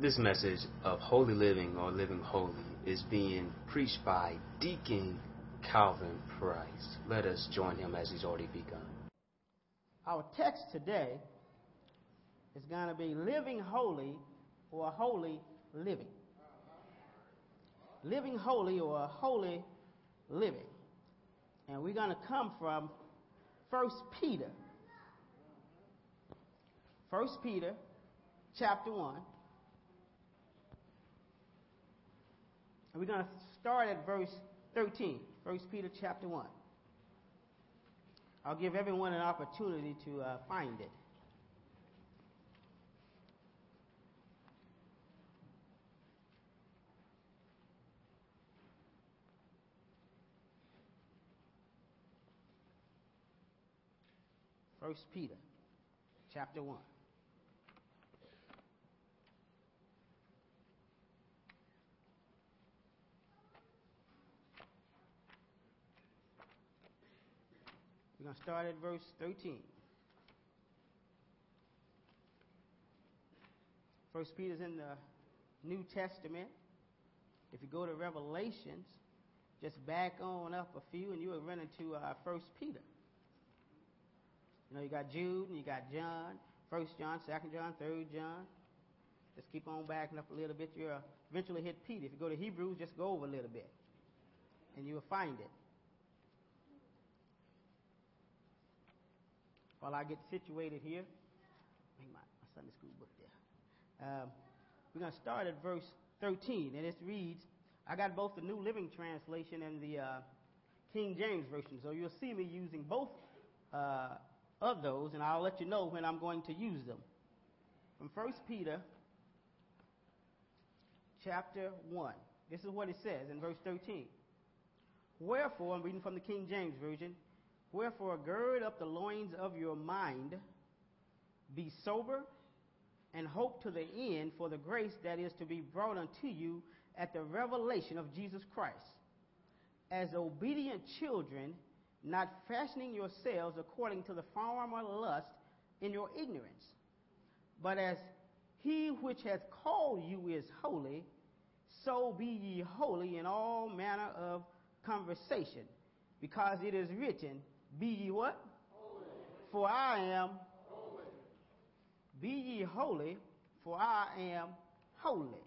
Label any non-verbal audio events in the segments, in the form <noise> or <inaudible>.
This message of holy living or living holy is being preached by Deacon Calvin Price. Let us join him as he's already begun. Our text today is going to be living holy or holy living. Living holy or holy living. And we're going to come from 1 Peter. 1 Peter chapter 1. We're going to start at verse 13. 1 Peter chapter 1. I'll give everyone an opportunity to uh, find it. First Peter chapter 1. We're going to start at verse 13. First Peter's in the New Testament. If you go to Revelations, just back on up a few and you will run into uh, First Peter. You know, you got Jude and you got John, First John, Second John, Third John. Just keep on backing up a little bit. You'll eventually hit Peter. If you go to Hebrews, just go over a little bit, and you will find it. While I get situated here, bring my, my Sunday school book there. Um, we're going to start at verse 13, and it reads, I got both the New Living Translation and the uh, King James Version, so you'll see me using both uh, of those, and I'll let you know when I'm going to use them. From 1 Peter chapter 1. This is what it says in verse 13. Wherefore, I'm reading from the King James Version, wherefore gird up the loins of your mind, be sober, and hope to the end for the grace that is to be brought unto you at the revelation of Jesus Christ. As obedient children, not fashioning yourselves according to the former lust in your ignorance. But as he which hath called you is holy, so be ye holy in all manner of conversation, because it is written, Be ye what? Holy. For I am Holy. Be ye holy, for I am holy.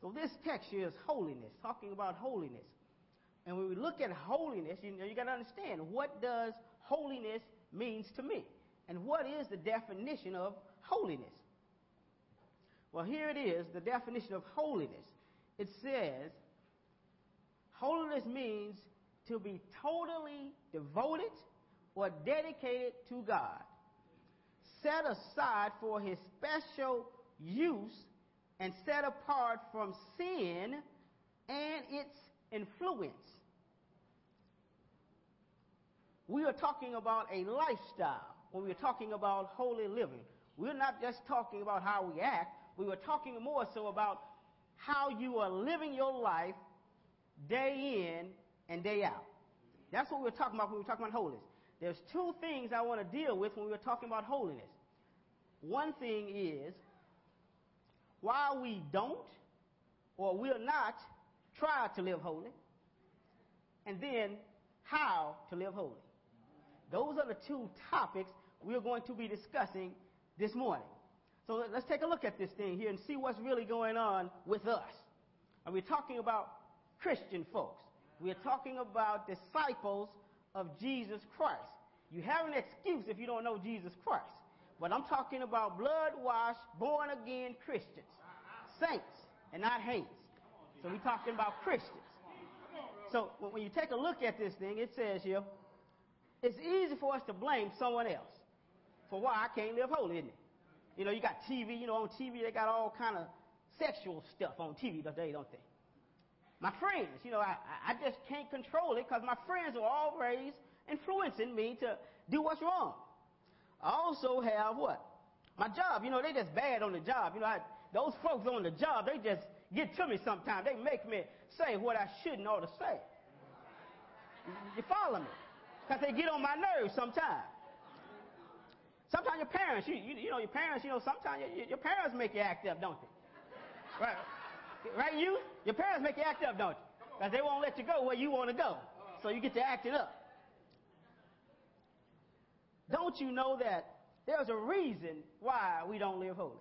So this text here is holiness, talking about holiness. And when we look at holiness, you know, you got to understand what does holiness means to me, and what is the definition of holiness. Well, here it is, the definition of holiness. It says, holiness means to be totally devoted or dedicated to God, set aside for His special use, and set apart from sin and its influence. We are talking about a lifestyle when we're talking about holy living. We're not just talking about how we act, we were talking more so about how you are living your life day in and day out. That's what we're talking about when we're talking about holiness. There's two things I want to deal with when we're talking about holiness. One thing is why we don't or will not try to live holy, and then how to live holy. Those are the two topics we're going to be discussing this morning. So let's take a look at this thing here and see what's really going on with us. Are we're talking about Christian folks. We're talking about disciples of Jesus Christ. You have an excuse if you don't know Jesus Christ. But I'm talking about blood washed, born again Christians, saints, and not hates. So we're talking about Christians. So when you take a look at this thing, it says here, it's easy for us to blame someone else for why I can't live holy, isn't it? You know, you got TV, you know, on TV they got all kind of sexual stuff on TV today, don't they? My friends, you know, I, I just can't control it because my friends are always influencing me to do what's wrong. I also have what? My job. You know, they just bad on the job. You know, I, those folks on the job, they just get to me sometimes. They make me say what I shouldn't ought to say. You follow me? Because they get on my nerves sometimes. Sometimes your parents, you, you, you, know, your parents, you know, sometimes your, your parents make you act up, don't they? Right. Right, you? Your parents make you act up, don't you? Because they won't let you go where you want to go. So you get to act it up. Don't you know that there's a reason why we don't live holy?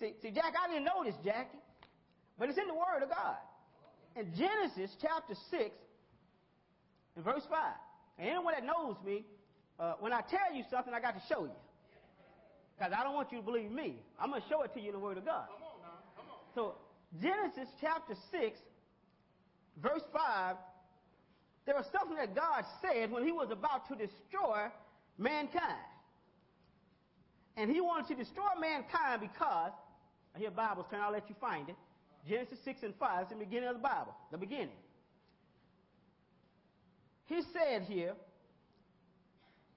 See, see, Jack, I didn't know this, Jackie, but it's in the Word of God. In Genesis chapter 6 and verse 5. And anyone that knows me, uh, when I tell you something, I got to show you. Because I don't want you to believe me. I'm going to show it to you in the Word of God. So, Genesis chapter 6, verse 5, there was something that God said when he was about to destroy mankind. And he wanted to destroy mankind because, I hear Bibles turn, I'll let you find it. Genesis 6 and 5, it's the beginning of the Bible, the beginning. He said here,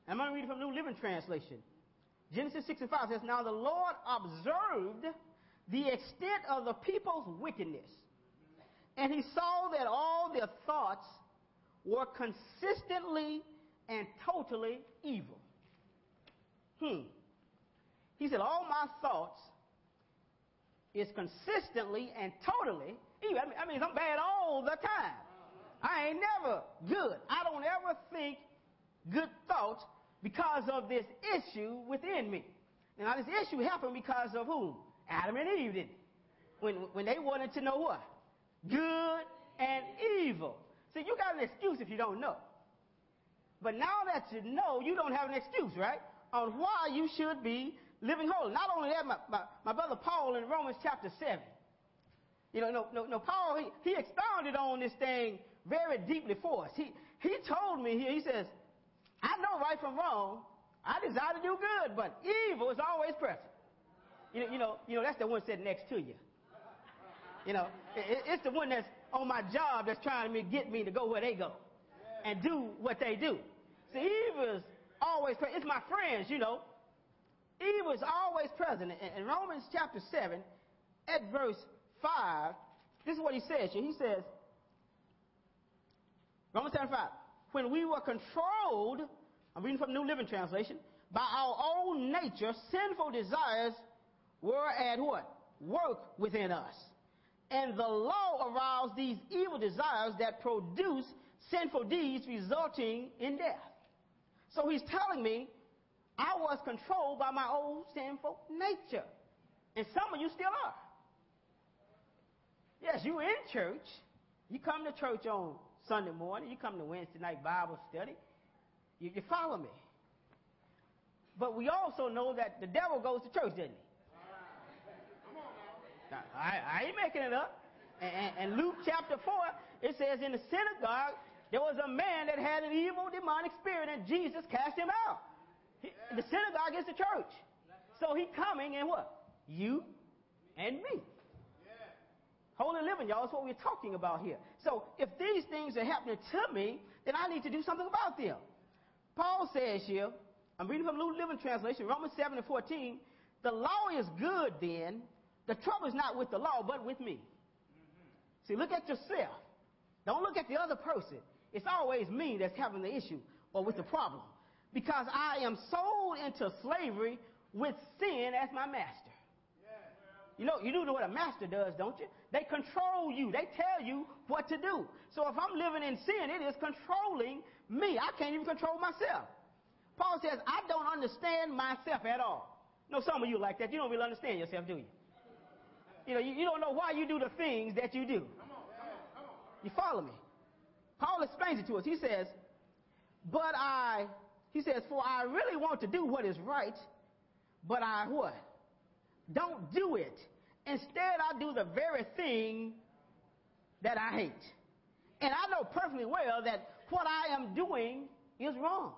I'm going to read from New Living Translation. Genesis 6 and 5 says, Now the Lord observed the extent of the people's wickedness, and he saw that all their thoughts were consistently and totally evil. Hmm. He said, All my thoughts is consistently and totally evil. I mean, I mean, I'm bad all the time. I ain't never good. I don't ever think good thoughts because of this issue within me. Now, this issue happened because of whom? Adam and Eve did. When, when they wanted to know what? Good and evil. See, you got an excuse if you don't know. But now that you know, you don't have an excuse, right? On why you should be living holy. Not only that, my, my, my brother Paul in Romans chapter 7. You know, no, no, no Paul, he, he expounded on this thing very deeply for us. He, he told me here, he says, I know right from wrong. I desire to do good, but evil is always present. You know, you know, you know that's the one sitting next to you. You know, it, it's the one that's on my job that's trying to get me to go where they go and do what they do. See, evil is always present. It's my friends, you know. Evil is always present. In, in Romans chapter 7, at verse 5, this is what he says. He says, Romans 7 5, when we were controlled, I'm reading from New Living Translation, by our own nature, sinful desires were at what? Work within us. And the law aroused these evil desires that produce sinful deeds resulting in death. So he's telling me I was controlled by my old sinful nature. And some of you still are. Yes, you in church. You come to church on Sunday morning. You come to Wednesday night Bible study. You, you follow me. But we also know that the devil goes to church, doesn't he? I, I ain't making it up. And, and, and Luke chapter 4, it says, In the synagogue, there was a man that had an evil demonic spirit, and Jesus cast him out. He, the synagogue is the church. So he coming and what? You and me. Holy living, y'all, is what we're talking about here. So if these things are happening to me, then I need to do something about them. Paul says here, I'm reading from New Living Translation, Romans 7 and 14, the law is good then. The trouble is not with the law, but with me. Mm-hmm. See, look at yourself. Don't look at the other person. It's always me that's having the issue or with the problem. Because I am sold into slavery with sin as my master. You know, you do know what a master does, don't you? They control you. They tell you what to do. So if I'm living in sin, it is controlling me. I can't even control myself. Paul says, I don't understand myself at all. Know, some of you like that. You don't really understand yourself, do you? You know, you, you don't know why you do the things that you do. Come on, come on, come on. You follow me? Paul explains it to us. He says, but I, he says, for I really want to do what is right, but I what? Don't do it. Instead, I do the very thing that I hate. And I know perfectly well that what I am doing is wrong.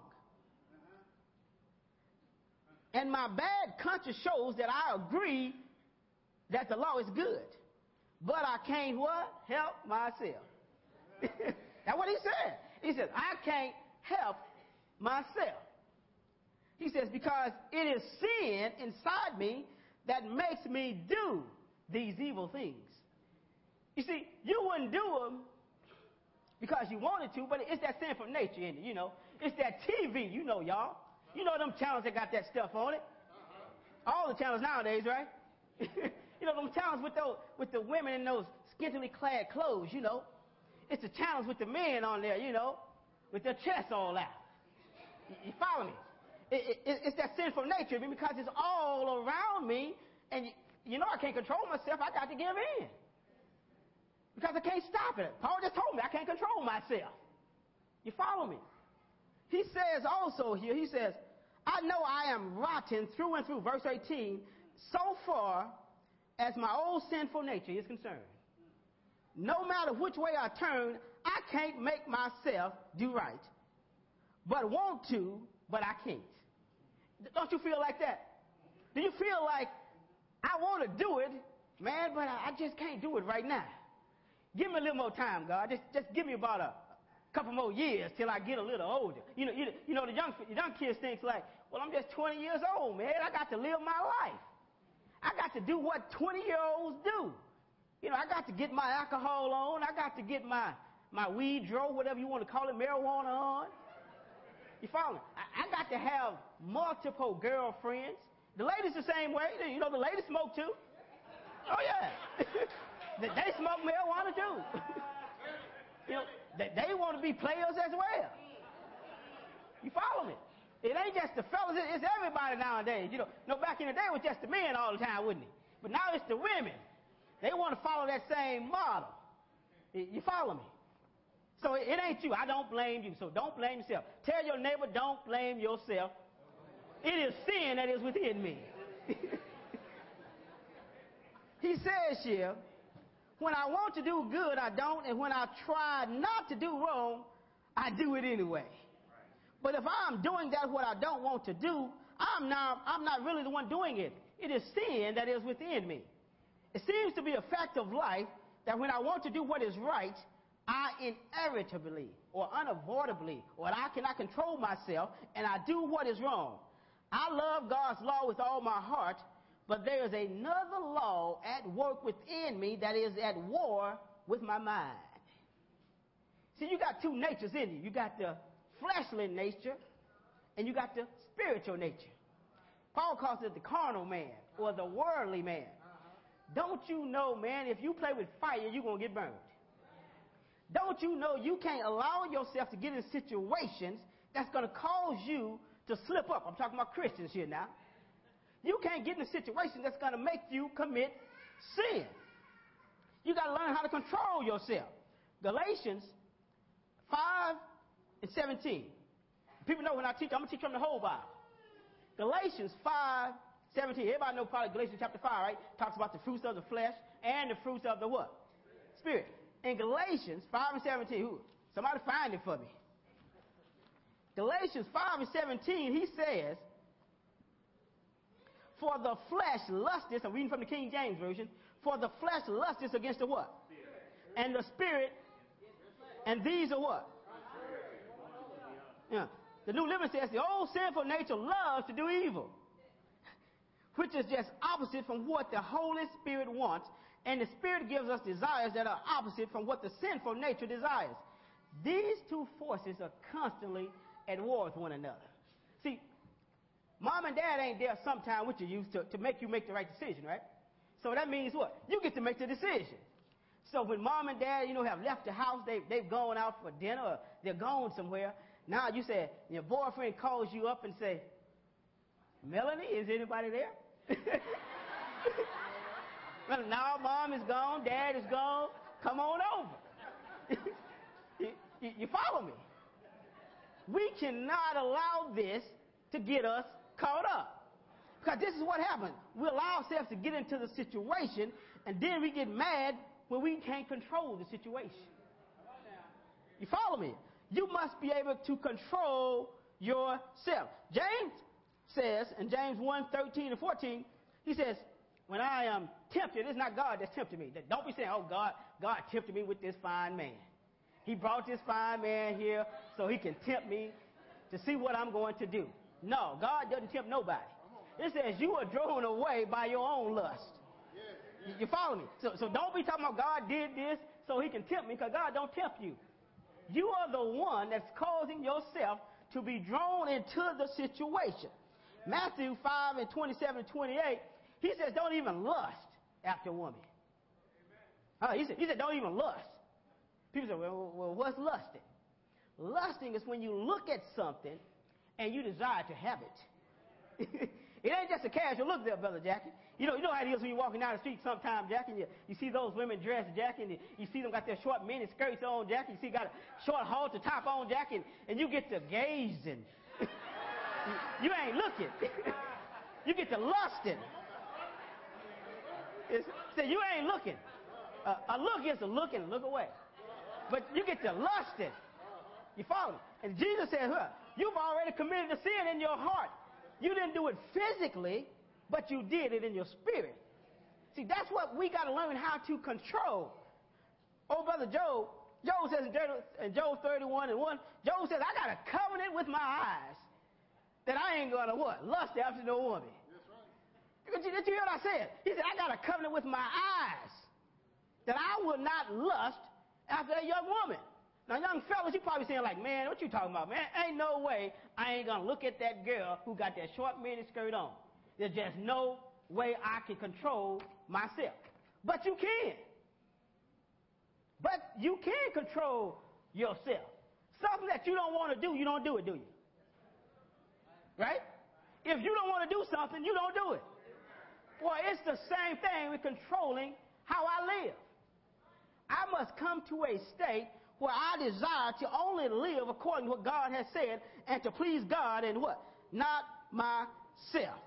And my bad conscience shows that I agree that the law is good. But I can't what? Help myself. <laughs> That's what he said. He says, I can't help myself. He says, because it is sin inside me that makes me do these evil things. You see, you wouldn't do them because you wanted to, but it's that sinful nature in it, you know. It's that TV, you know, y'all. You know them channels that got that stuff on it. All the channels nowadays, right? <laughs> you know, them challenges with those with the women in those scantily clad clothes, you know. It's a challenge with the men on there, you know, with their chests all out. You, you follow me? It, it, it's that sinful nature because it's all around me, and you, you know I can't control myself. I got to give in because I can't stop it. Paul just told me I can't control myself. You follow me? He says also here, he says, I know I am rotten through and through, verse 18, so far as my old sinful nature is concerned. No matter which way I turn, I can't make myself do right. But want to, but I can't. Don't you feel like that? Do you feel like I want to do it, man, but I just can't do it right now? Give me a little more time, God. Just, just give me about a couple more years till I get a little older. You know, you, you know the young, the young kids think like, well, I'm just 20 years old, man. I got to live my life. I got to do what 20 year olds do. You know, I got to get my alcohol on. I got to get my, my weed dro, whatever you want to call it, marijuana on. You follow me? I, I got to have multiple girlfriends. The ladies the same way. You know, the ladies smoke too. Oh, yeah. <laughs> they smoke marijuana too. <laughs> you know, they, they want to be players as well. You follow me? It ain't just the fellas, it's everybody nowadays. You know, no, back in the day it was just the men all the time, wouldn't it? But now it's the women. They want to follow that same model. You follow me? So it ain't you. I don't blame you. So don't blame yourself. Tell your neighbor, don't blame yourself. It is sin that is within me. <laughs> he says here, when I want to do good, I don't, and when I try not to do wrong, I do it anyway. But if I'm doing that what I don't want to do, I'm not, I'm not really the one doing it. It is sin that is within me. It seems to be a fact of life that when I want to do what is right, I inevitably or unavoidably, or I cannot control myself, and I do what is wrong. I love God's law with all my heart, but there is another law at work within me that is at war with my mind. See, you got two natures in you. You got the fleshly nature and you got the spiritual nature. Paul calls it the carnal man or the worldly man. Don't you know, man, if you play with fire, you're going to get burned. Don't you know you can't allow yourself to get in situations that's going to cause you to slip up? I'm talking about Christians here now. You can't get in a situation that's going to make you commit sin. You got to learn how to control yourself. Galatians 5 and 17. People know when I teach, I'm going to teach them the whole Bible. Galatians 5, 17. Everybody know probably Galatians chapter 5, right? Talks about the fruits of the flesh and the fruits of the what? Spirit. In Galatians 5 and 17, who? Somebody find it for me. Galatians 5 and 17, he says, For the flesh lusteth, I'm reading from the King James Version, for the flesh lusteth against the what? And the spirit, and these are what? Yeah. The New Living says the old sinful nature loves to do evil, which is just opposite from what the Holy Spirit wants. And the Spirit gives us desires that are opposite from what the sinful nature desires. These two forces are constantly at war with one another. See, mom and dad ain't there sometime with you used to, to make you make the right decision, right? So that means what? You get to make the decision. So when mom and dad, you know, have left the house, they, they've gone out for dinner, or they're gone somewhere, now you say your boyfriend calls you up and say, Melanie, is anybody there? <laughs> well, now mom is gone, dad is gone. Come on over. <laughs> you, you, you follow me? We cannot allow this to get us caught up. Because this is what happens. We allow ourselves to get into the situation, and then we get mad when we can't control the situation. You follow me? You must be able to control yourself. James says in James 1 13 and 14, he says, When I am tempted, it's not God that's tempting me. Don't be saying, Oh, God, God tempted me with this fine man. He brought this fine man here so he can tempt me to see what I'm going to do. No, God doesn't tempt nobody. It says you are drawn away by your own lust. You follow me? So, so don't be talking about God did this so he can tempt me because God don't tempt you. You are the one that's causing yourself to be drawn into the situation. Matthew 5 and 27 and 28, he says, don't even lust after a woman. Uh, he, said, he said, don't even lust. People say, well, well, what's lusting? Lusting is when you look at something and you desire to have it. <laughs> it ain't just a casual look there, Brother Jackie. You know, you know how it is when you're walking down the street sometimes, Jackie, and you, you see those women dressed, Jackie, and you, see them got their short mini skirts on, Jackie, you see got a short halter top on, Jackie, and, and you get to gazing. you, <laughs> you ain't looking. <laughs> you get to lusting. It's, say, you ain't looking. Uh, a look is a look and look away. But you get to lusting. You follow me? And Jesus said, huh, you've already committed a sin in your heart. You didn't do it physically, but you did it in your spirit. See, that's what we got to learn how to control. Oh, Brother Job, Job says in Job 31 and 1, Job says, I got a covenant with my eyes that I ain't going to what? Lust after no woman. That's right. Did you, did you hear what I said? He said, I got a covenant with my eyes that I will not lust after a young woman. Now, young fellas, you probably saying like, man, what you talking about, man? Ain't no way I ain't gonna look at that girl who got that short mini skirt on. There's just no way I can control myself. But you can. But you can control yourself. Something that you don't want to do, you don't do it, do you? Right? If you don't want to do something, you don't do it. Well, it's the same thing with controlling how I live. I must come to a state where I desire to only live according to what God has said and to please God and what? Not myself.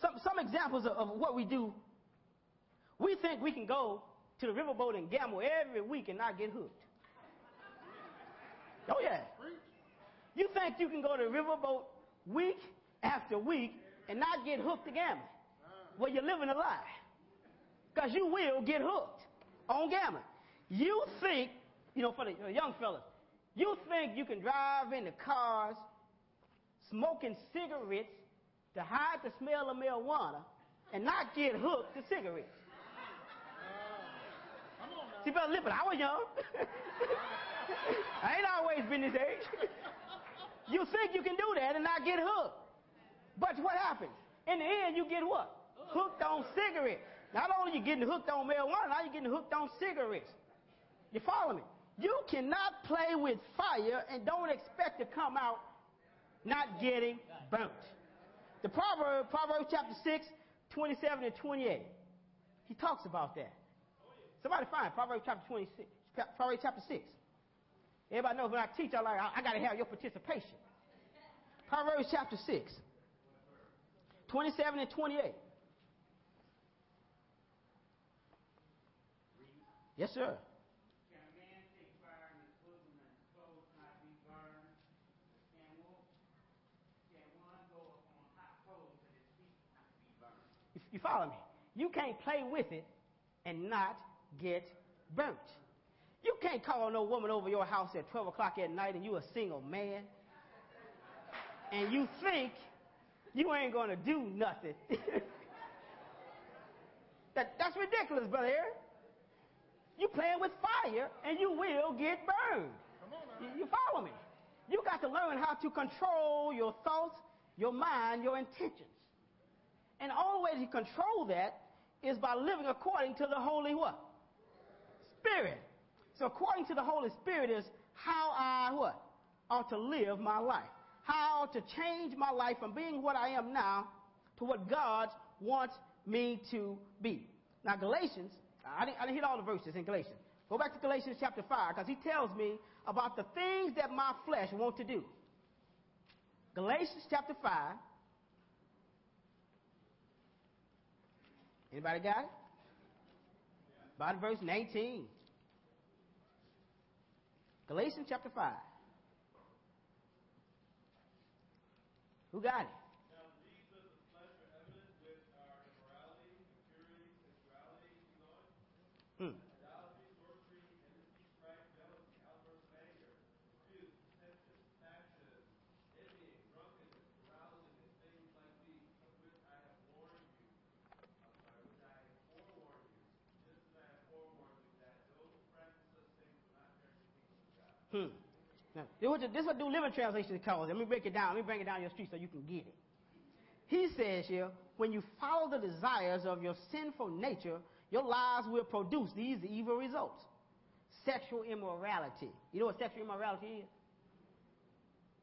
Some, some examples of, of what we do. We think we can go to the riverboat and gamble every week and not get hooked. Oh, yeah. You think you can go to the riverboat week after week and not get hooked to gambling? Well, you're living a lie. Because you will get hooked on gambling. You think, you know, for the young fellas, you think you can drive in the cars smoking cigarettes to hide the smell of marijuana and not get hooked to cigarettes. See, Brother Lippert, I was young. <laughs> I ain't always been this age. you think you can do that and not get hooked. But what happens? In the end, you get what? Hooked on cigarettes. Not only you getting hooked on marijuana, now you're getting hooked on cigarettes. You follow me? You cannot play with fire and don't expect to come out not getting burnt. The Proverbs, Proverbs chapter 6, 27 and 28. He talks about that. Somebody find Proverbs chapter 26, Proverbs chapter 6. Everybody knows when I teach, I like I, I got to have your participation. Proverbs chapter 6, 27 and 28. Yes, sir. You follow me? You can't play with it and not get burnt. You can't call no woman over your house at 12 o'clock at night and you a single man and you think you ain't going to do nothing. <laughs> that, that's ridiculous, brother. You playing with fire and you will get burned. You, you follow me? You got to learn how to control your thoughts, your mind, your intentions. And the only way to control that is by living according to the Holy what? Spirit. So according to the Holy Spirit is how I what? Ought to live my life. How to change my life from being what I am now to what God wants me to be. Now Galatians I didn't, I didn't hit all the verses in Galatians. Go back to Galatians chapter 5 because he tells me about the things that my flesh want to do. Galatians chapter 5. Anybody got it? About verse 19. Galatians chapter 5. Who got it? Hmm. Hmm. Now, this is what, what New Living Translation calls. Let me break it down. Let me bring it down your street so you can get it. He says here, when you follow the desires of your sinful nature, your lives will produce these evil results. Sexual immorality. You know what sexual immorality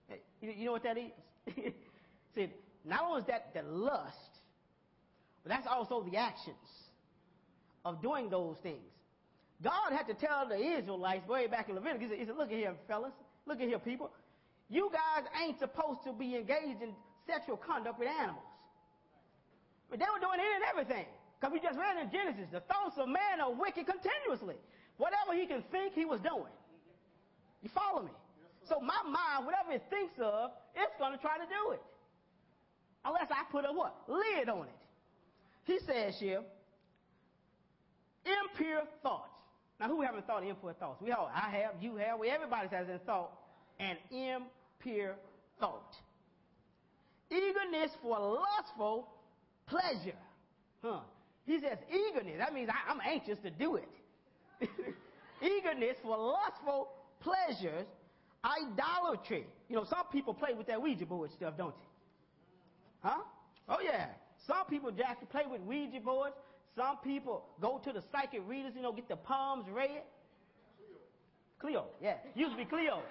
is? You know what that is? <laughs> See, not only is that the lust, but that's also the actions of doing those things. God had to tell the Israelites way back in Leviticus, he said, look at here, fellas, look at here, people. You guys ain't supposed to be engaged in sexual conduct with animals. But they were doing it and everything. Because we just read in Genesis, the thoughts of man are wicked continuously. Whatever he can think, he was doing. You follow me? So my mind, whatever it thinks of, it's going to try to do it. Unless I put a what? Lid on it. He says here, impure thoughts. Now, who haven't thought impure thoughts? We all, I have, you have, we, everybody has in thought an impure thought. Eagerness for lustful pleasure. Huh. He says eagerness. That means I, I'm anxious to do it. <laughs> eagerness for lustful pleasures, idolatry. You know, some people play with that Ouija board stuff, don't they? Huh? Oh, yeah. Some people just play with Ouija boards. Some people go to the psychic readers, you know, get the palms read. Cleo, yeah. Used to be Cleo.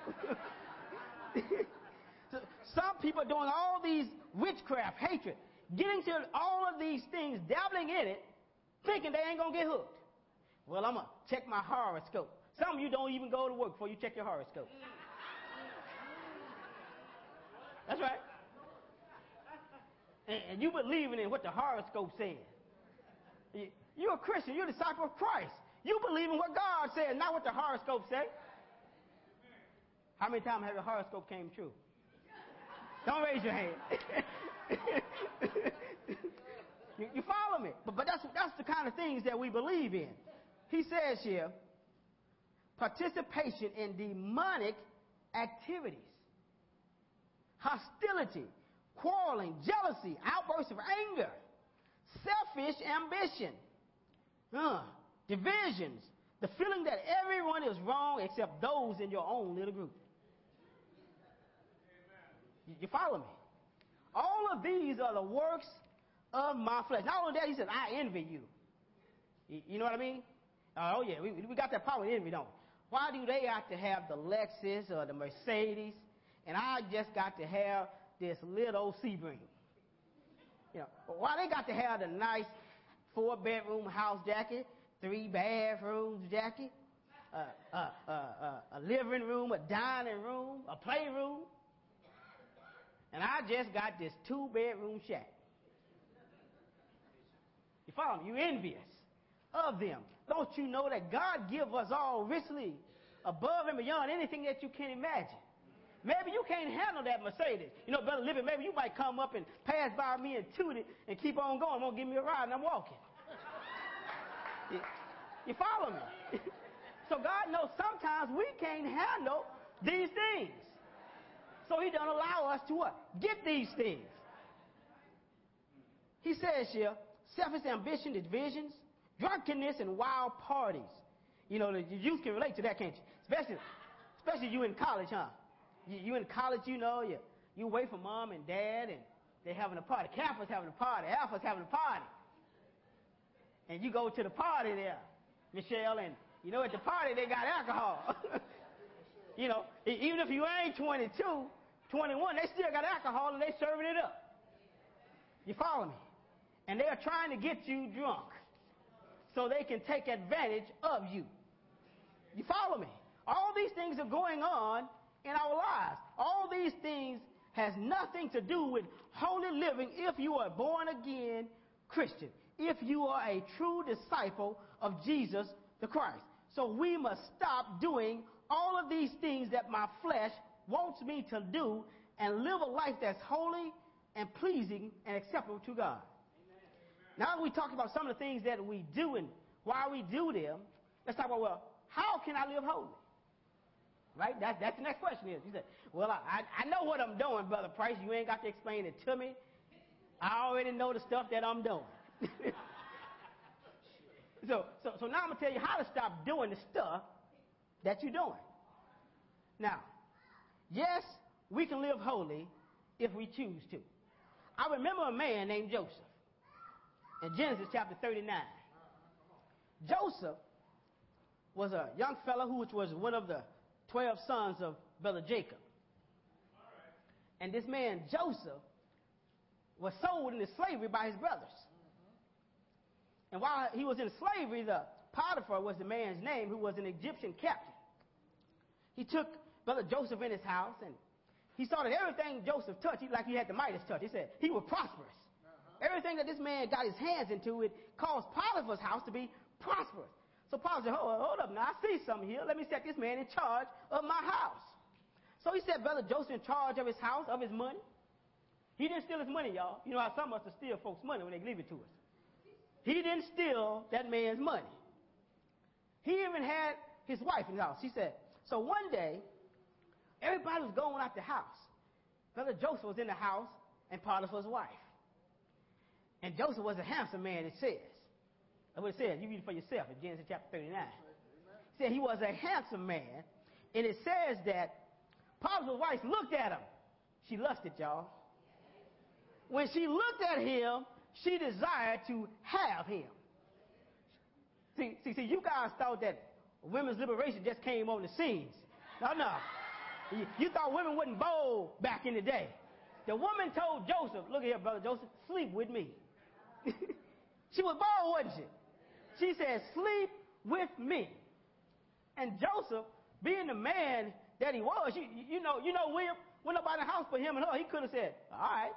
<laughs> Some people are doing all these witchcraft, hatred, getting to all of these things, dabbling in it, thinking they ain't going to get hooked. Well, I'm going to check my horoscope. Some of you don't even go to work before you check your horoscope. That's right. And, and you believing in what the horoscope says. You're a Christian. You're a disciple of Christ. You believe in what God says, not what the horoscope says. How many times have your horoscope came true? Don't raise your hand. <laughs> you, you, follow me? But, but that's, that's the kind of things that we believe in. He says here, participation in demonic activities, hostility, quarreling, jealousy, outbursts of anger, selfish ambition, uh, divisions, the feeling that everyone is wrong except those in your own little group. You follow me? All of these are the works of my flesh. Not only that, he says, I envy you. You know what I mean? Uh, oh, yeah, we, we got that power with envy, don't we? Why do they have to have the Lexus or the Mercedes, and I just got to have this little Sebring? You know, why they got to have the nice four bedroom house Jackie, three bathrooms Jackie, uh, uh, uh, a living room, a dining room, a playroom? and I just got this two bedroom shack. You follow me? You envious of them. Don't you know that God give us all richly above and beyond anything that you can imagine? Maybe you can't handle that Mercedes. You know, better Living, maybe you might come up and pass by me and toot it and keep on going. Won't give me a ride and I'm walking. You, follow me? <laughs> so God knows sometimes we can't handle these things. So he don't allow us to what? Get these things. He says here, selfish ambition, divisions, drunkenness, and wild parties. You know, the youth can relate to that, can't you? Especially, especially you in college, huh? You, you in college, you know, you, you away from mom and dad, and they're having a party. Campus having a party. Alpha's having a party. And you go to the party there, Michelle, and you know, at the party they got alcohol. <laughs> you know, even if you ain't 22, 21, they still got alcohol and they serving it up. You follow me? And they are trying to get you drunk so they can take advantage of you. You follow me? All these things are going on in our lives. All these things has nothing to do with holy living if you are born again Christian, if you are a true disciple of Jesus the Christ. So we must stop doing all of these things that my flesh wants me to do and live a life that's holy and pleasing and acceptable to God. Amen. Now that we talked about some of the things that we do and why we do them, let's talk about, well, how can I live holy? Right? That's, that's the next question is. You said, well, I, I know what I'm doing, Brother Price. You ain't got to explain it to me. I already know the stuff that I'm doing. <laughs> so, so, so now I'm going to tell you how to stop doing the stuff that you're doing. Now, Yes, we can live holy if we choose to. I remember a man named Joseph in Genesis chapter 39. Joseph was a young fellow who was one of the 12 sons of brother Jacob. And this man, Joseph, was sold into slavery by his brothers. And while he was in slavery, the Potiphar was the man's name who was an Egyptian captain. He took brother Joseph in his house and he saw that everything Joseph touched, he, like he had the Midas touch. He said he was prosperous. Uh-huh. Everything that this man got his hands into, it caused Potiphar's house to be prosperous. So Paul said, hold, hold up now, I see something here. Let me set this man in charge of my house. So he set Brother Joseph in charge of his house, of his money. He didn't steal his money, y'all. You know how some of us steal folks' money when they leave it to us. He didn't steal that man's money. He even had his wife in the house. He said, so one day, everybody was going out the house. Brother Joseph was in the house and Potiphar's wife. And Joseph was a handsome man, it says. That's what it says. You read it for yourself in Genesis chapter 39. It said he was a handsome man. And it says that Potiphar's wife looked at him. She lusted, y'all. When she looked at him, she desired to have him. See, see, see, you guys thought that women's liberation just came on the scenes. No, no. You, you thought women wasn't bold back in the day. The woman told Joseph, look here, brother Joseph, sleep with me. <laughs> she was bold, wasn't she? She said, sleep with me. And Joseph, being the man that he was, you, you know, you know, William, when nobody in the house but him and her, he could have said, all right.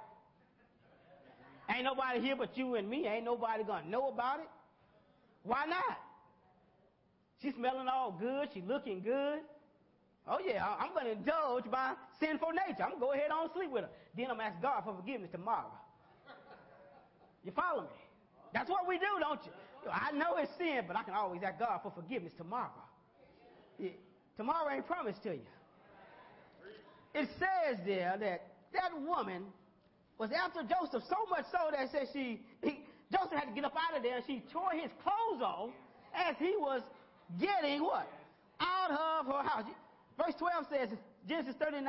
Ain't nobody here but you and me. Ain't nobody gonna know about it. Why not? She's smelling all good. She's looking good. Oh yeah, I'm going to indulge my sinful nature. I'm going to go ahead and sleep with her. Then I'm going to ask God for forgiveness tomorrow. You follow me? That's what we do, don't you? I know it's sin, but I can always ask God for forgiveness tomorrow. Yeah. Tomorrow ain't promised to you. It says there that that woman was after Joseph so much so that said she he, Joseph had to get up out of there and she tore his clothes off as he was getting what? Out of her house. Verse 12 says, Genesis 39,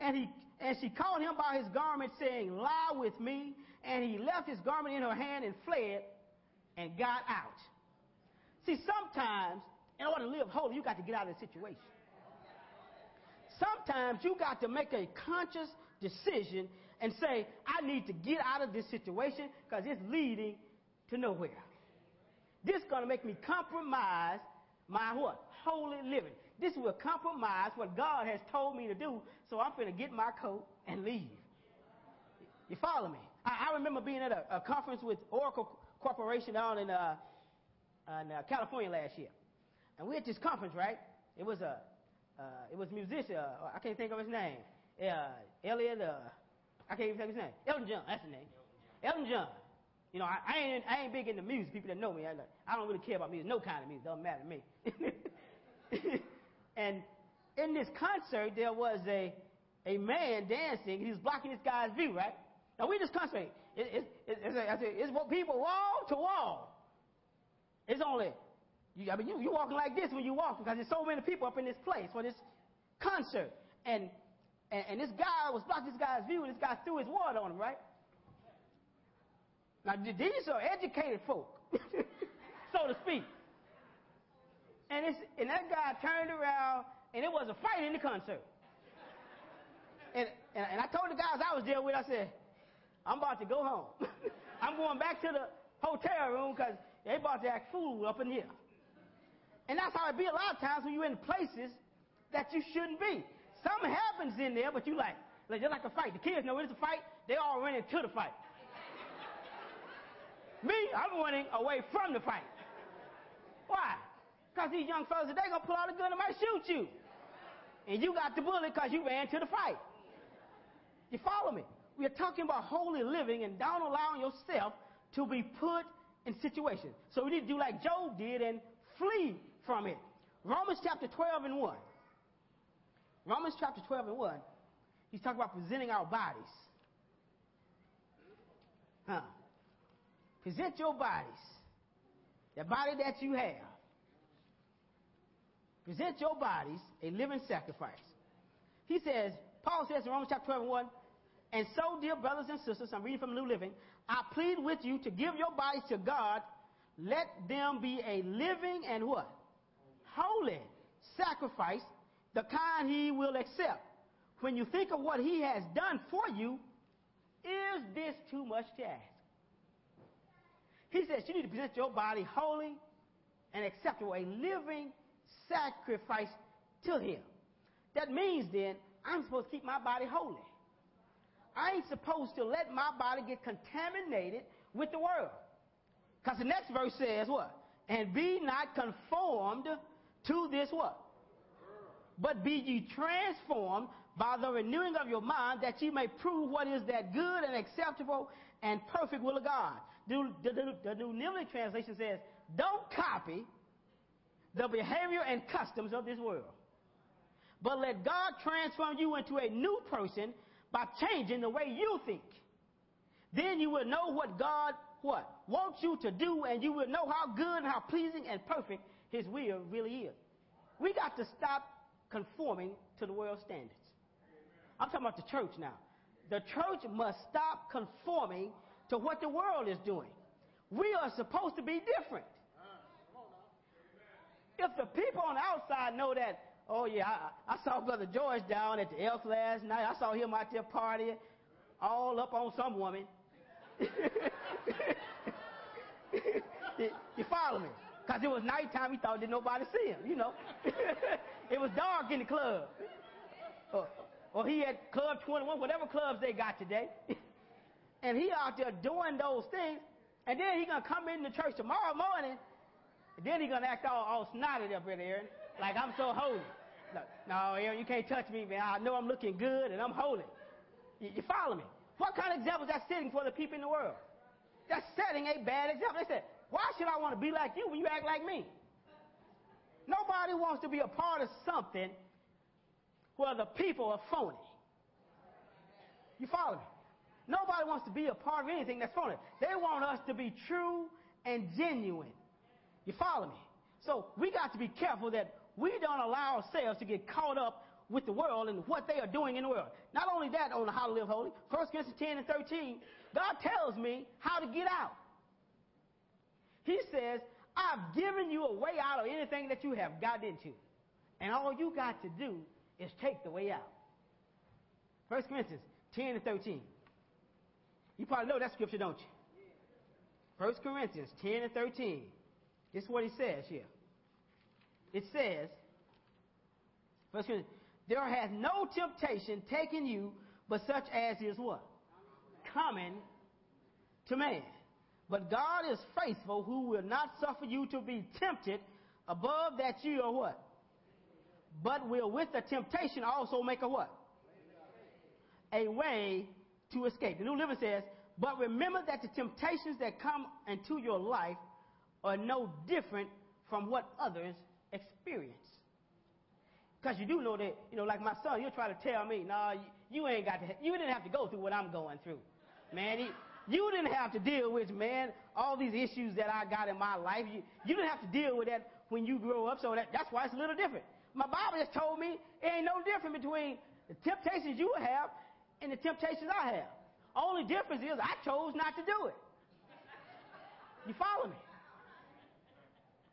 and he and she caught him by his garment, saying, Lie with me. And he left his garment in her hand and fled and got out. See, sometimes, in order to live holy, you got to get out of the situation. Sometimes you got to make a conscious decision and say, I need to get out of this situation because it's leading to nowhere. This is going to make me compromise my what? Holy living. This will compromise what God has told me to do, so I'm going to get my coat and leave. You follow me? I, I remember being at a, a, conference with Oracle Corporation down in, uh, in uh, California last year. And we had this conference, right? It was a, uh, it was a musician, uh, I can't think of his name. Uh, Elliot, uh, I can't even tell his name. Elton John, that's his name. Elton John. You know, I, I, ain't I ain't big into music. People that know me, I, I don't really care about music. No kind of music doesn't matter to me. <laughs> and in this concert, there was a a man dancing. He was blocking this guy's view, right? Now we just concentrate. It, it, it, it's, people wall to wall. It's only you, I mean, you, you're walking like this when you walk because there's so many people up in this place for this concert. And, and, and this guy was blocking this guy's view, and this guy threw his water on him, right? Now, these are educated folk, <laughs> so to speak. And, it's, and that guy turned around, and it was a fight in the concert. And, and, and I told the guys I was there with, I said, I'm about to go home. <laughs> I'm going back to the hotel room because they about to act fool up in here. And that's how it be a lot of times when you're in places that you shouldn't be. Something happens in there, but you like, like just like a fight. The kids know it's a fight, they all run into the fight. Me, I'm running away from the fight. Why? Because these young fellas, they gonna pull out a gun and might shoot you. And you got the bullet because you ran to the fight. You follow me? We are talking about holy living and don't allowing yourself to be put in situations. So we need to do like Job did and flee from it. Romans chapter 12 and 1. Romans chapter 12 and 1. He's talking about presenting our bodies. Huh. Present your bodies. The body that you have. Present your bodies a living sacrifice. He says, Paul says in Romans chapter 12 and 1, And so, dear brothers and sisters, I'm reading from New Living, I plead with you to give your bodies to God. Let them be a living and what? Holy sacrifice, the kind he will accept. When you think of what he has done for you, is this too much to ask? He says you need to present your body holy and acceptable, a living sacrifice to him. That means then I'm supposed to keep my body holy. I ain't supposed to let my body get contaminated with the world. Because the next verse says what? And be not conformed to this what? But be ye transformed by the renewing of your mind that ye may prove what is that good and acceptable and perfect will of God. The, the, the, the New Living Translation says, don't copy the behavior and customs of this world. But let God transform you into a new person by changing the way you think. Then you will know what God what wants you to do, and you will know how good and how pleasing and perfect His will really is. We got to stop conforming to the world standards. I'm talking about the church now. The church must stop conforming to what the world is doing. We are supposed to be different. If the people on the outside know that Oh yeah, I, I saw Brother George down at the Elks last night. I saw him out there partying, all up on some woman. <laughs> you follow me? Because it was nighttime, he thought did nobody see him, you know. <laughs> it was dark in the club. Or, or he had Club 21, whatever clubs they got today. <laughs> and he out there doing those things. And then he going to come into church tomorrow morning. And then he going to act all, all snotty up in there like I'm so holy. No, no, you can't touch me, man. I know I'm looking good and I'm holy. You, you follow me? What kind of example is that setting for the people in the world? That's setting a bad example. They said, why should I want to be like you when you act like me? Nobody wants to be a part of something where the people are phony. You follow me? Nobody wants to be a part of anything that's phony. They want us to be true and genuine. You follow me? So we got to be careful that we don't allow ourselves to get caught up with the world and what they are doing in the world. Not only that, on how to live holy, 1 Corinthians 10 and 13, God tells me how to get out. He says, I've given you a way out of anything that you have got into. And all you got to do is take the way out. 1 Corinthians 10 and 13. You probably know that scripture, don't you? 1 Corinthians 10 and 13. This is what he says here it says, verse there has no temptation taken you but such as is what? Coming to man. But God is faithful who will not suffer you to be tempted above that you are what? But will with the temptation also make a what? A way to escape. The New Living says, but remember that the temptations that come into your life are no different from what others experience. Because you do know that, you know, like my son, he'll try to tell me, nah, you, you ain't got to, you didn't have to go through what I'm going through. Man, he, you didn't have to deal with, man, all these issues that I got in my life. You, you didn't have to deal with that when you grow up, so that, that's why it's a little different. My Bible just told me it ain't no different between the temptations you have and the temptations I have. Only difference is I chose not to do it. You follow me?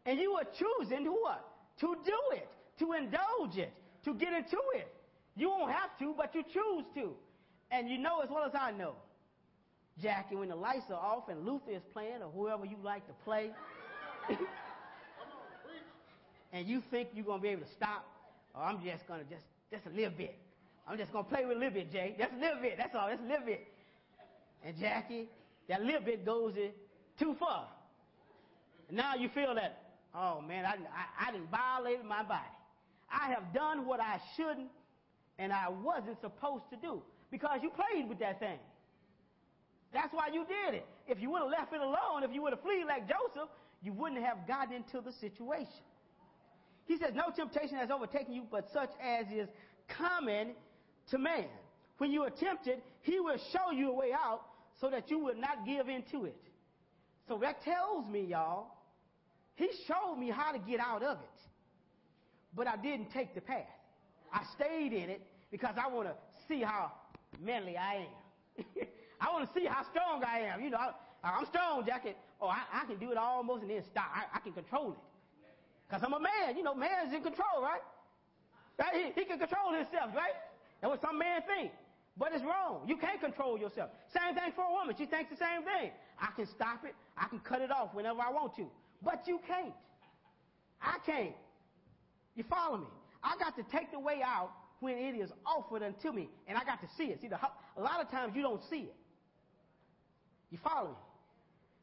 And you are choosing to what? to do it, to indulge it, to get into it. You won't have to, but you choose to. And you know as well as I know, Jackie, when the lights are off and Luther is playing or whoever you like to play, <laughs> and you think you're going to be able to stop, or oh, I'm just going to just, just a little bit. I'm just going to play with a little bit, Jay. Just a little bit. That's all. Just a little bit. And Jackie, that little bit goes in too far. And now you feel that Oh man, I, I, I didn't violate my body. I have done what I shouldn't and I wasn't supposed to do because you played with that thing. That's why you did it. If you would have left it alone, if you would have fled like Joseph, you wouldn't have gotten into the situation. He says, No temptation has overtaken you, but such as is common to man. When you are tempted, he will show you a way out so that you will not give in to it. So that tells me, y'all, he showed me how to get out of it. But I didn't take the path. I stayed in it because I want to see how manly I am. <laughs> I want to see how strong I am. You know, I, I'm strong, Jackie. Oh, I, I can do it almost and then stop. I, I can control it. Because I'm a man. You know, man's in control, right? right? He, he can control himself, right? That's what some men think. But it's wrong. You can't control yourself. Same thing for a woman. She thinks the same thing. I can stop it. I can cut it off whenever I want to. But you can't. I can't. You follow me? I got to take the way out when it is offered unto me, and I got to see it. See, the, a lot of times you don't see it. You follow me?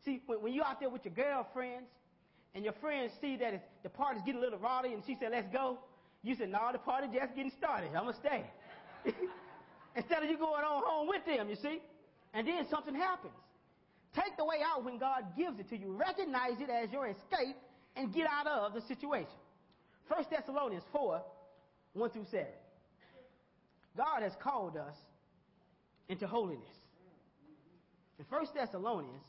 See, when, when you're out there with your girlfriends, and your friends see that the party's getting a little rowdy, and she said, "Let's go," you said, "No, the party just getting started. I'm gonna stay." <laughs> Instead of you going on home with them, you see, and then something happens. Take the way out when God gives it to you. Recognize it as your escape and get out of the situation. 1 Thessalonians 4 1 through 7. God has called us into holiness. In 1 Thessalonians,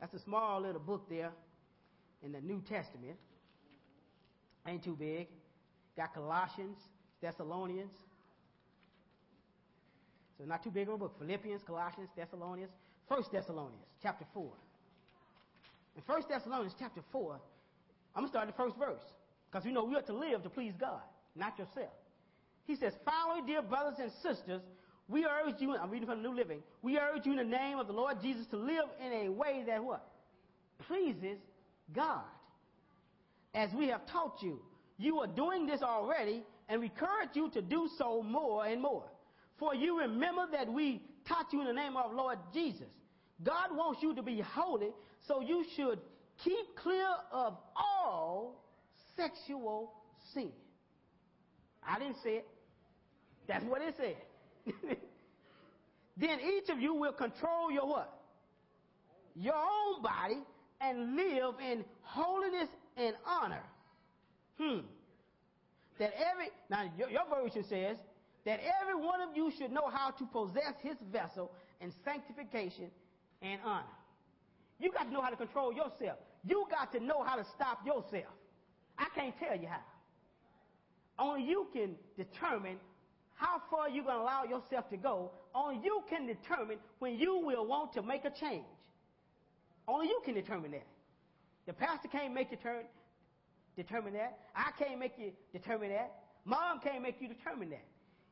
that's a small little book there in the New Testament. Ain't too big. Got Colossians, Thessalonians. So not too big of a book. Philippians, Colossians, Thessalonians, 1 Thessalonians, chapter 4. In 1 Thessalonians, chapter 4, I'm going to start the first verse. Because you know we ought to live to please God, not yourself. He says, Finally, dear brothers and sisters, we urge you, I'm reading from the New Living, we urge you in the name of the Lord Jesus to live in a way that what? Pleases God. As we have taught you, you are doing this already, and we encourage you to do so more and more. For you remember that we taught you in the name of Lord Jesus. God wants you to be holy, so you should keep clear of all sexual sin. I didn't say it. That's what it said. <laughs> then each of you will control your what? Your own body and live in holiness and honor. Hmm. That every, now your, your version says, that every one of you should know how to possess his vessel in sanctification and honor. You got to know how to control yourself. You got to know how to stop yourself. I can't tell you how. Only you can determine how far you're going to allow yourself to go. Only you can determine when you will want to make a change. Only you can determine that. The pastor can't make you turn, determine that. I can't make you determine that. Mom can't make you determine that.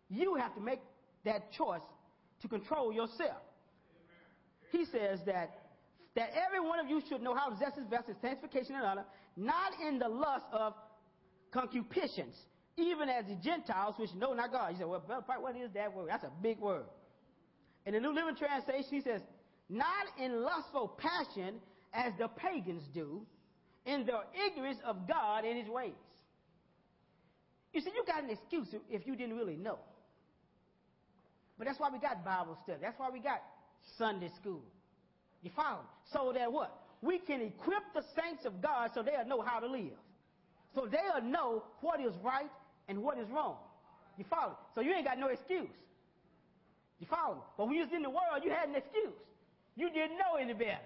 You have to make that choice to control yourself. He says that that every one of you should know how to possess his vessel, sanctification and honor, not in the lust of concupiscence, even as the Gentiles which know not God. He said, well, Brother what is that word? That's a big word. In the New Living Translation, he says, not in lustful passion as the pagans do, in their ignorance of God and his ways. You see, you got an excuse if you didn't really know. But that's why we got Bible study. That's why we got Sunday school. You follow? So that what? We can equip the saints of God so they'll know how to live. So they'll know what is right and what is wrong. You follow? So you ain't got no excuse. You follow? Me? But when you was in the world, you had an excuse. You didn't know any better.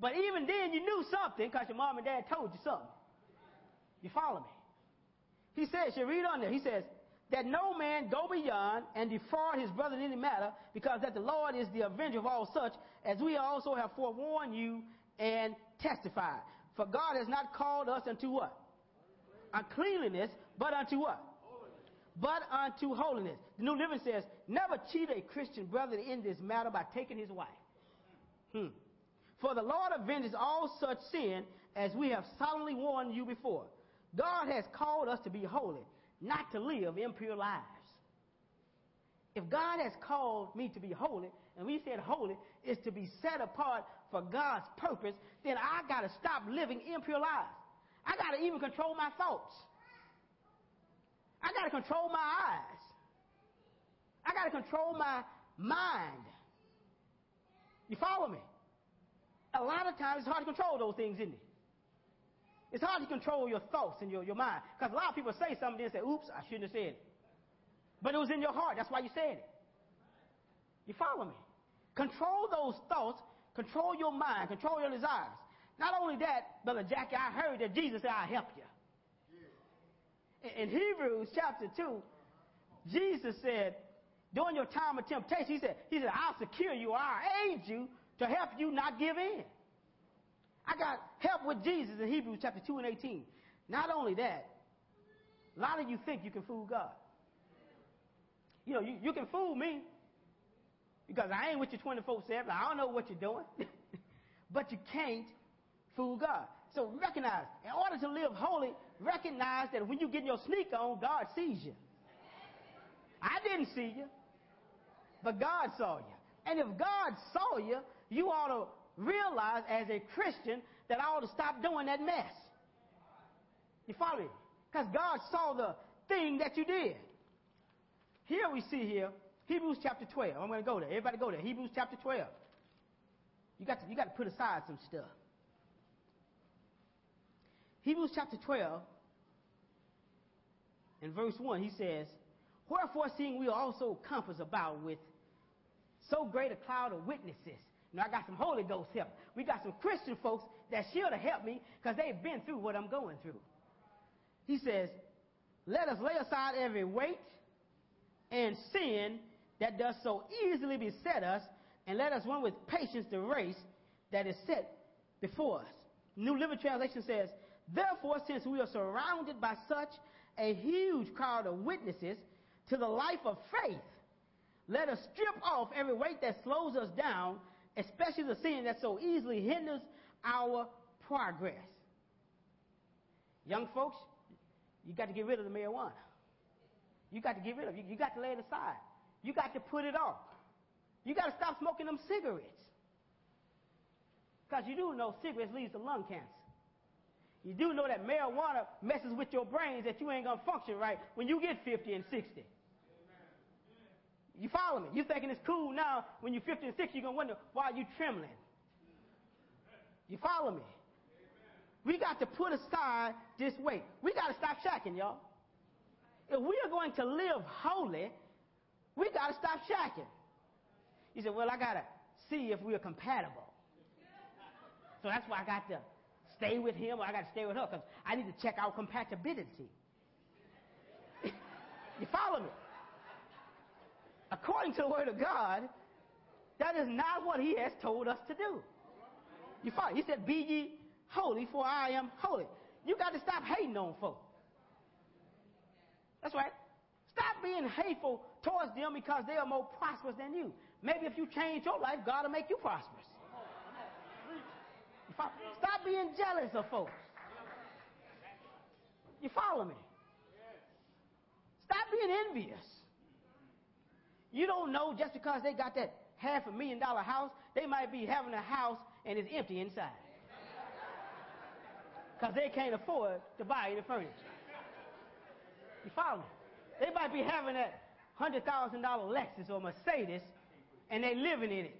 But even then, you knew something because your mom and dad told you something. You follow me? He says, you read on there, he says, that no man go beyond and defraud his brother in any matter, because that the Lord is the avenger of all such, as we also have forewarned you and testified. For God has not called us unto what? Uncleanliness, but unto what? But unto holiness. The New Living says, never cheat a Christian brother in this matter by taking his wife. Hmm. For the Lord avenges all such sin as we have solemnly warned you before. God has called us to be holy not to live impure lives. If God has called me to be holy, and we said holy is to be set apart for God's purpose, then I got to stop living impure lives. I got to even control my thoughts. I got to control my eyes. I got to control my mind. You follow me? A lot of times it's hard to control those things, isn't it? It's hard to control your thoughts and your, your mind. Because a lot of people say something and say, oops, I shouldn't have said it. But it was in your heart. That's why you said it. You follow me? Control those thoughts. Control your mind. Control your desires. Not only that, Brother Jackie, I heard that Jesus said, I'll help you. In, Hebrews chapter 2, Jesus said, During your time of temptation, he said, he said, I'll secure you, I'll aid you to help you not give in. I got help with Jesus in Hebrews chapter 2 and 18. Not only that, a lot of you think you can fool God. You know, you, you can fool me because I ain't with you 24 7. I don't know what you're doing. <laughs> but you can't fool God. So recognize, in order to live holy, recognize that when you get your sneaker on, God sees you. I didn't see you, but God saw you. And if God saw you, you ought to realize as a Christian that I ought to stop doing that mess. You follow me? Because God saw the thing that you did. Here we see here, Hebrews chapter 12. I'm going to go there. Everybody go there. Hebrews chapter 12. You got to, you got to put aside some stuff. Hebrews chapter 12, in verse 1, he says, Wherefore, seeing we are also compassed about with so great a cloud of witnesses. Now, I got some Holy Ghost help. We got some Christian folks that sure to help me because they've been through what I'm going through. He says, Let us lay aside every weight and sin that does so easily beset us, and let us run with patience the race that is set before us. New Living Translation says, Therefore, since we are surrounded by such a huge crowd of witnesses to the life of faith, let us strip off every weight that slows us down, especially the sin that so easily hinders our progress. Young folks, you got to get rid of the marijuana. You got to get rid of it. You, got to lay it aside. You got to put it off. You got to stop smoking them cigarettes. Because you do know cigarettes leads to lung cancer. You do know that marijuana messes with your brains that you ain't to function right when you get 50 and 60. You follow me? You thinking it's cool now when you're 50 and 60, you're to wonder why you trembling. You follow me? We got to put aside this weight. We got to stop shacking, y'all. If we are going to live holy, we got to stop shacking. You said, well, I got to see if we are compatible. So that's why I got to stay with him or I got to stay with her because I need to check our compatibility. <laughs> you follow me? According to the Word of God, that is not what He has told us to do. You follow? He said, Be ye holy, for I am holy. You got to stop hating on folk. That's right. Stop being hateful towards them because they are more prosperous than you. Maybe if you change your life, God will make you prosperous. Stop being jealous of folks. You follow me? Stop being envious. You don't know just because they got that half a million dollar house, they might be having a house and it's empty inside. Because they can't afford to buy any furniture. You follow me? They might be having that $100,000 Lexus or Mercedes and they living in it.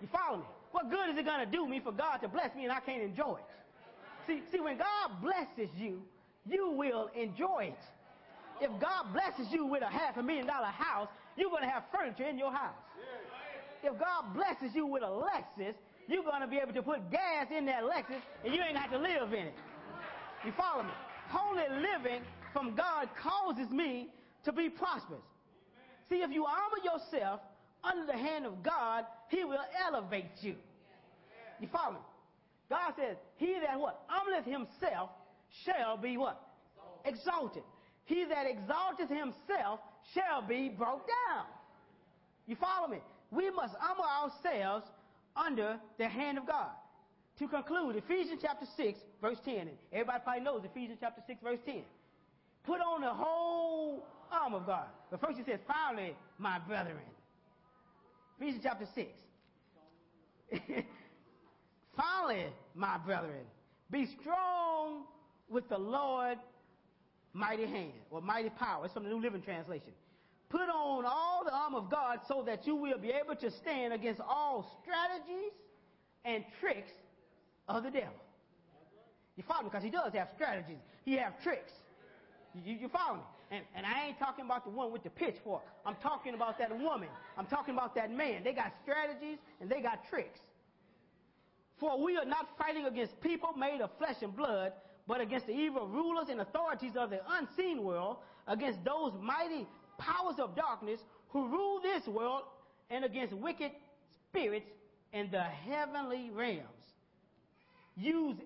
You follow me? What good is it going to do me for God to bless me and I can't enjoy it? See, see, when God blesses you, you will enjoy it. If God blesses you with a half a million dollar house, you're going to have furniture in your house. If God blesses you with a Lexus, you're going to be able to put gas in that Lexus and you ain't have to live in it. You follow me? Holy living from God causes me to be prosperous. See, if you armor yourself under the hand of God, He will elevate you. You follow me? God says, He that what? Humbleth himself shall be what? Exalted. He that exalteth himself shall be brought down. You follow me? We must humble ourselves under the hand of God. To conclude, Ephesians chapter 6, verse 10. And everybody probably knows Ephesians chapter 6, verse 10. Put on the whole arm of God. But first he says, finally, my brethren. Ephesians chapter 6. <laughs> finally, my brethren, be strong with the Lord mighty hand or mighty power. It's from the New Living Translation. Put on all the armor of God so that you will be able to stand against all strategies and tricks of the devil. You follow me? Because he does have strategies. He have tricks. You, you, follow me? And, and I ain't talking about the one with the pitchfork. I'm talking about that woman. I'm talking about that man. They got strategies and they got tricks. For we are not fighting against people made of flesh and blood, but against the evil rulers and authorities of the unseen world, against those mighty powers of darkness who rule this world and against wicked spirits in the heavenly realms. Use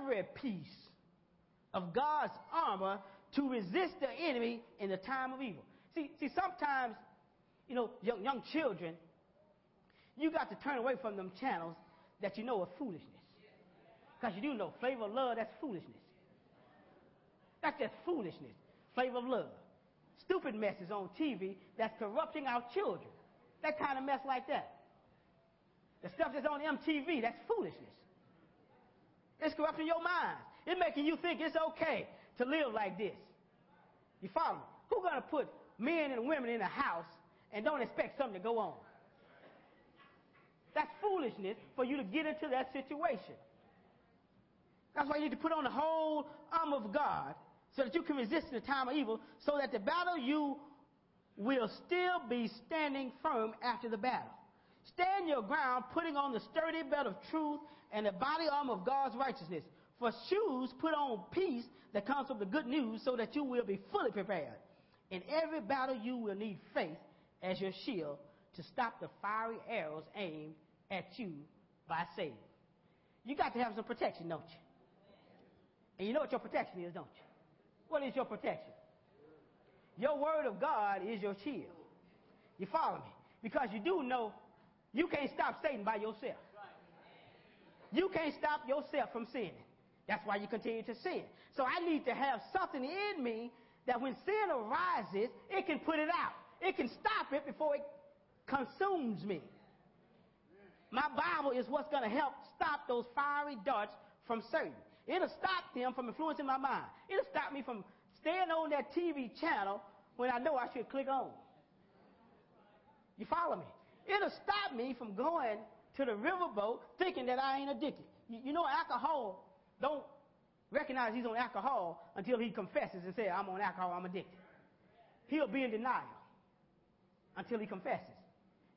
every piece of God's armor to resist the enemy in the time of evil. See, see, sometimes, you know, young, young children, you got to turn away from them channels that you know are foolishness. Because you do know flavor of love, that's foolishness. That's just foolishness. Flavor of love. Stupid messes on TV that's corrupting our children. That kind of mess like that. The stuff that's on MTV, that's foolishness. It's corrupting your mind. It's making you think it's okay to live like this. You follow me? Who's going to put men and women in a house and don't expect something to go on? That's foolishness for you to get into that situation. That's why you need to put on the whole armor of God so that you can resist in the time of evil, so that the battle you will still be standing firm after the battle. Stand your ground, putting on the sturdy belt of truth and the body armor of God's righteousness. For shoes, put on peace that comes from the good news, so that you will be fully prepared. In every battle, you will need faith as your shield to stop the fiery arrows aimed at you by Satan. You got to have some protection, don't you? And you know what your protection is, don't you? What is your protection? Your word of God is your shield. You follow me? Because you do know you can't stop Satan by yourself. You can't stop yourself from sinning. That's why you continue to sin. So I need to have something in me that when sin arises, it can put it out. It can stop it before it consumes me. My Bible is what's going to help stop those fiery darts from Satan. It'll stop them from influencing my mind. It'll stop me from staying on that TV channel when I know I should click on. You follow me? It'll stop me from going to the riverboat thinking that I ain't addicted. You, you know, alcohol don't recognize he's on alcohol until he confesses and says, I'm on alcohol, I'm addicted. He'll be in denial until he confesses.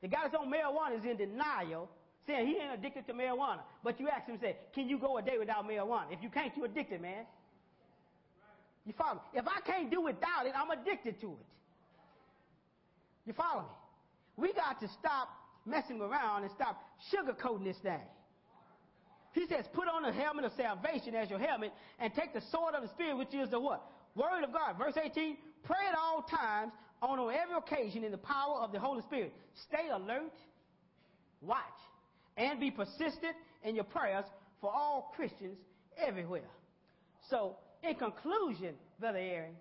The guy that's on marijuana is in denial, saying he ain't addicted to marijuana. But you ask him, say, can you go a day without marijuana? If you can't, you're addicted, man. You follow me? If I can't do without it, I'm addicted to it. You follow me? We got to stop messing around and stop sugarcoating this thing. He says, put on the helmet of salvation as your helmet and take the sword of the Spirit, which is the what? Word of God. Verse 18, pray at all times, on every occasion, in the power of the Holy Spirit. Stay alert, watch, and be persistent in your prayers for all Christians everywhere. So, in conclusion, Brother Aaron,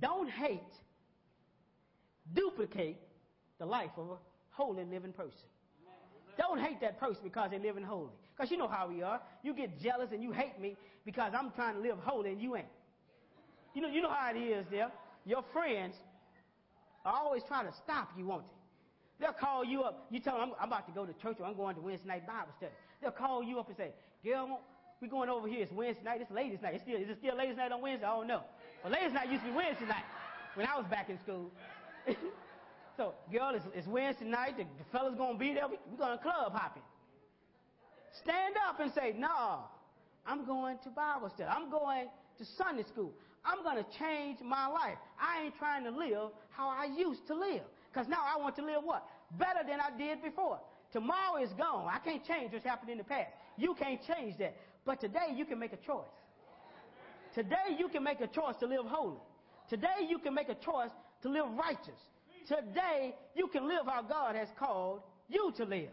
don't hate, duplicate the life of a holy living person. Don't hate that person because they're living holy. Because you know how we are. You get jealous and you hate me because I'm trying to live holy and you ain't. You know, you know how it is there. Your friends are always trying to stop you, won't they? They'll call you up. You tell them, I'm, I'm about to go to church or I'm going to Wednesday night Bible study. They'll call you up and say, girl, we're going over here. It's Wednesday night. It's ladies night. It's still, is it still ladies night on Wednesday? I don't know. But ladies night used to be Wednesday night when I was back in school. <laughs> So, girl, it's, it's Wednesday night. The, the fella's going to be there. We, we're going to club hopping. Stand up and say, no, I'm going to Bible study. I'm going to Sunday school. I'm going to change my life. I ain't trying to live how I used to live. Because now I want to live what? Better than I did before. Tomorrow is gone. I can't change what's happened in the past. You can't change that. But today you can make a choice. Today you can make a choice to live holy. Today you can make a choice to live righteous. Today, you can live how God has called you to live.